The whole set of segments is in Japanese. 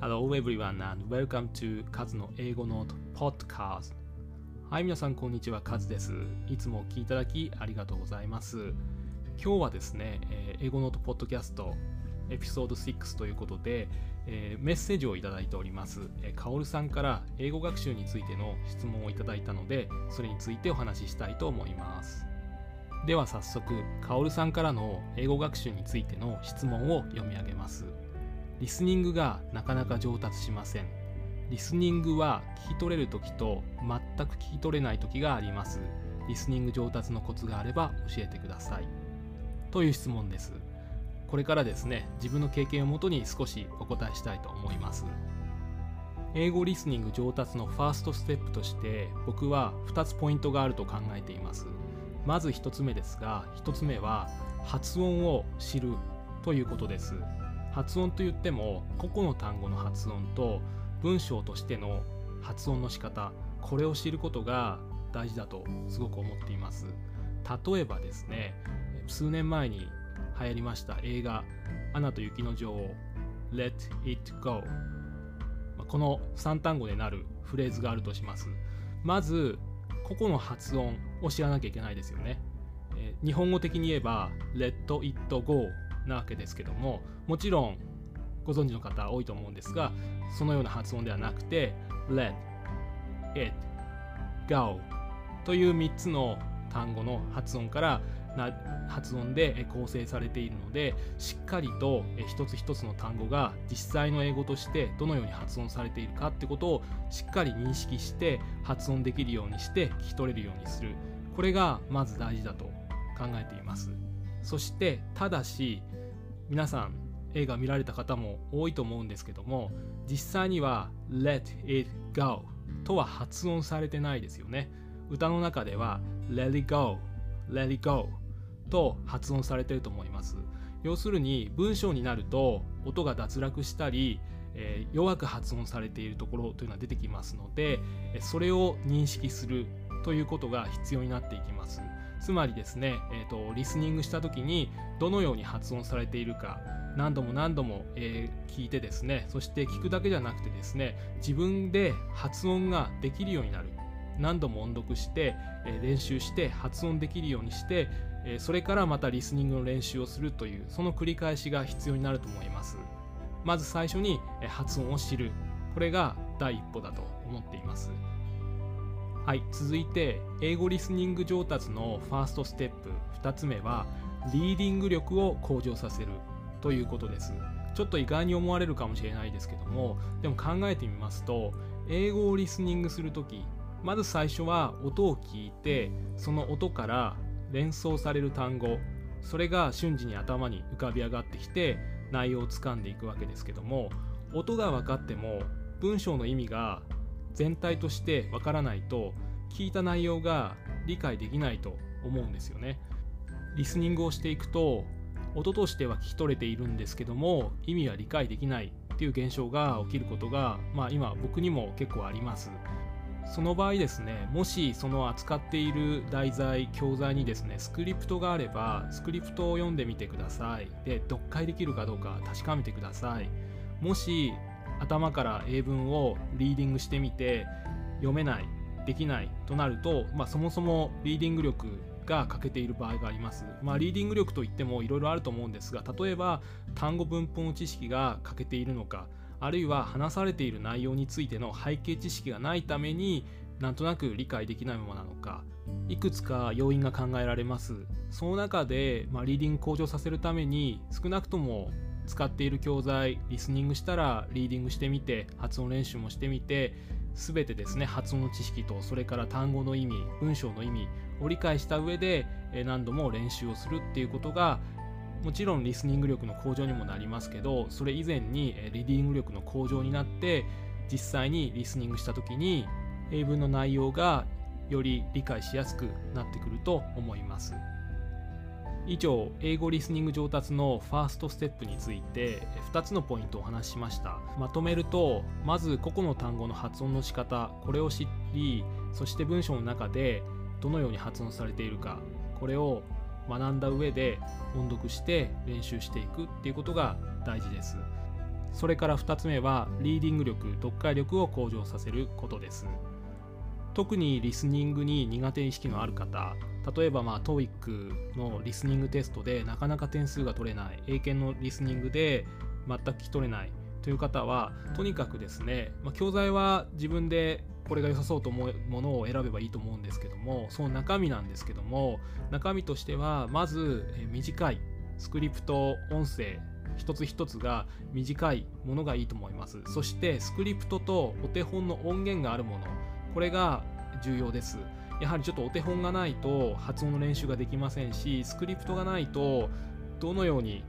Hello everyone and welcome to カズの英語ノート。Podcast はい皆さんこんにちは。カズです。いつもお聞きいただきありがとうございます。今日はですね、えー英語ノートポッドキャストエピソード6ということで、えーメッセージをいただいております、えー、カオルさんから英語学習についての質問をいただいたのでそれについてお話ししたいと思います。では早速カオルさんからの英語学習についての質問を読み上げます。リスニングがなかなか上達しません。リスニングは聞き取れる時と全く聞き取れない時があります。リスニング上達のコツがあれば教えてください。という質問です。これからですね自分の経験をもとに少しお答えしたいと思います。英語リスニング上達のファーストステップとして僕は2つポイントがあると考えています。まず1つ目ですが1つ目は発音を知るということです。発音といっても個々の単語の発音と文章としての発音の仕方これを知ることが大事だとすごく思っています。例えばですね数年前に流行りました映画「アナと雪の女王 Let It Go」この3単語でなるフレーズがあるとします。まずここの発音を知らなきゃいけないですよね、えー日本語的に言えば Let It Go なわけですけどももちろんご存知の方多いと思うんですがそのような発音ではなくて Let It Go という3つの単語の発音からな発音で構成されているのでしっかりと一つ一つの単語が実際の英語としてどのように発音されているかってことをしっかり認識して発音できるようにして聞き取れるようにする。これがまず大事だと考えています。そしてただし皆さん映画見られた方も多いと思うんですけども実際には Let it go とは発音されてないですよね。歌の中では Let it go Let it go と発音されていると思います。要するに文章になると音が脱落したり、えー弱く発音されているところというのは出てきますのでそれを認識するということが必要になっていきます。つまりですね、えーとリスニングした時にどのように発音されているか何度も何度も、えー聞いてですねそして聞くだけじゃなくてですね自分で発音ができるようになる。何度も音読して、えー練習して発音できるようにして、えそれからまたリスニングの練習をするというその繰り返しが必要になると思います。まず最初に、発音を知る。これが第一歩だと思っています。はい続いて英語リスニング上達のファーストステップ。2つ目はリーディング力を向上させる。ということです。ちょっと意外に思われるかもしれないですけどもでも考えてみますと英語をリスニングするときまず最初は音を聞いてその音から連想される単語それが瞬時に頭に浮かび上がってきて内容をつかんでいくわけですけども音が分かっても文章の意味が全体としてわからないと聞いた内容が理解できないと思うんですよね。リスニングをしていくと音としては聞き取れているんですけども意味は理解できないっていう現象が起きることが、まあ、今僕にも結構あります。その場合ですねもしその扱っている題材教材にですねスクリプトがあればスクリプトを読んでみてくださいで読解できるかどうか確かめてくださいもし頭から英文をリーディングしてみて読めないできないとなると、まあ、そもそもリーディング力が欠けている場合があります。まあ、リーディング力といってもいろいろあると思うんですが例えば単語文法の知識が欠けているのかあるいは話されている内容についての背景知識がないためになんとなく理解できないままなのかいくつか要因が考えられます。その中で、まあ、リーディング向上させるために少なくとも使っている教材リスニングしたらリーディングしてみて発音練習もしてみて全てですね発音の知識とそれから単語の意味文章の意味を理解した上でえー何度も練習をするっていうことがもちろんリスニング力の向上にもなりますけどそれ以前にリーディング力の向上になって実際にリスニングした時に英文の内容がより理解しやすくなってくると思います。以上英語リスニング上達のファーストステップについて2つのポイントをお話ししました。まとめるとまず個々の単語の発音の仕方これを知りそして文章の中でどのように発音されているかこれを学んだ上で音読して練習していくっていうことが大事です。それから2つ目はリーディング力読解力を向上させることです。特にリスニングに苦手意識のある方例えばまあ TOEIC のリスニングテストでなかなか点数が取れない英検のリスニングで全く聞き取れないという方はとにかくですね、まあ、教材は自分でこれが良さそうと思うものを選べばいいと思うんですけどもその中身なんですけども中身としてはまず短いスクリプト音声一つ一つが短いものがいいと思います。そしてスクリプトとお手本の音源があるものこれが重要です。やはりちょっとお手本がないと発音の練習ができませんしスクリプトがないとどのように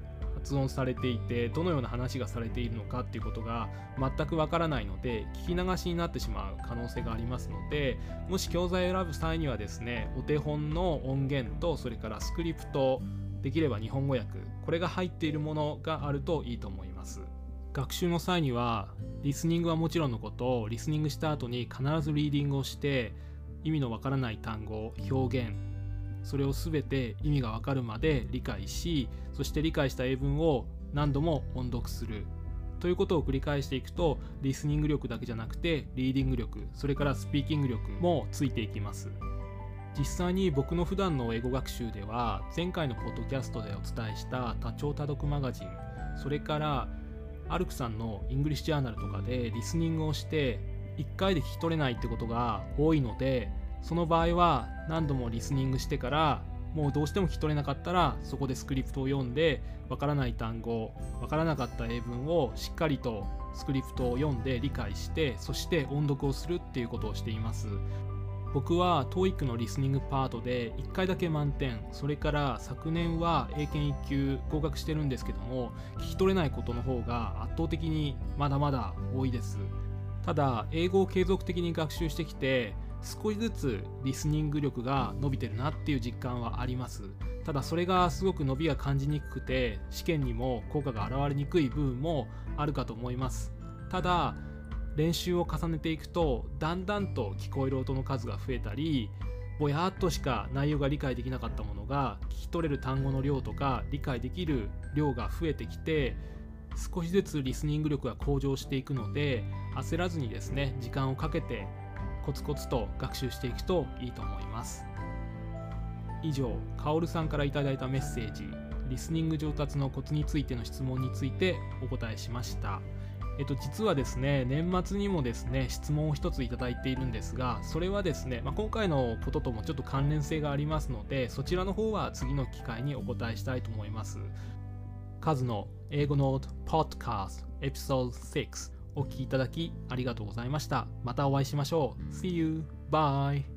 発音されていてどのような話がされているのかっていうことが全くわからないので聞き流しになってしまう可能性がありますのでもし教材を選ぶ際にはですねお手本の音源とそれからスクリプトできれば日本語訳これが入っているものがあるといいと思います。学習の際にはリスニングはもちろんのことリスニングした後に必ずリーディングをして意味のわからない単語表現それを全て意味がわかるまで理解しそして理解した英文を何度も音読する。ということを繰り返していくとリスニング力だけじゃなくてリーディング力それからスピーキング力もついていきます。実際に僕の普段の英語学習では前回のポッドキャストでお伝えした多聴多読マガジンそれからアルクさんのイングリッシュジャーナルとかでリスニングをして1回で聞き取れないってことが多いのでその場合は何度もリスニングしてからもうどうしても聞き取れなかったらそこでスクリプトを読んでわからない単語わからなかった英文をしっかりとスクリプトを読んで理解してそして音読をするっていうことをしています。僕は TOEIC のリスニングパートで1回だけ満点それから昨年は英検1級合格してるんですけども聞き取れないことの方が圧倒的にまだまだ多いです。ただ英語を継続的に学習してきて少しずつリスニング力が伸びてるなっていう実感はあります。ただそれがすごく伸びが感じにくくて試験にも効果が現れにくい部分もあるかと思います。ただ練習を重ねていくとだんだんと聞こえる音の数が増えたりぼやっとしか内容が理解できなかったものが聞き取れる単語の量とか理解できる量が増えてきて少しずつリスニング力が向上していくので焦らずにですね時間をかけてコツコツと学習していくといいと思います。以上カオルさんから頂いたメッセージリスニング上達のコツについての質問についてお答えしました。えっと、実はですね、年末にもですね、質問を一ついただいているんですが、それはですね、まあ、今回のことともちょっと関連性がありますので、そちらの方は次の機会にお答えしたいと思います。カズの英語ノートポッドカストエピソード6お聴きいただきありがとうございました。またお会いしましょう。See you! Bye!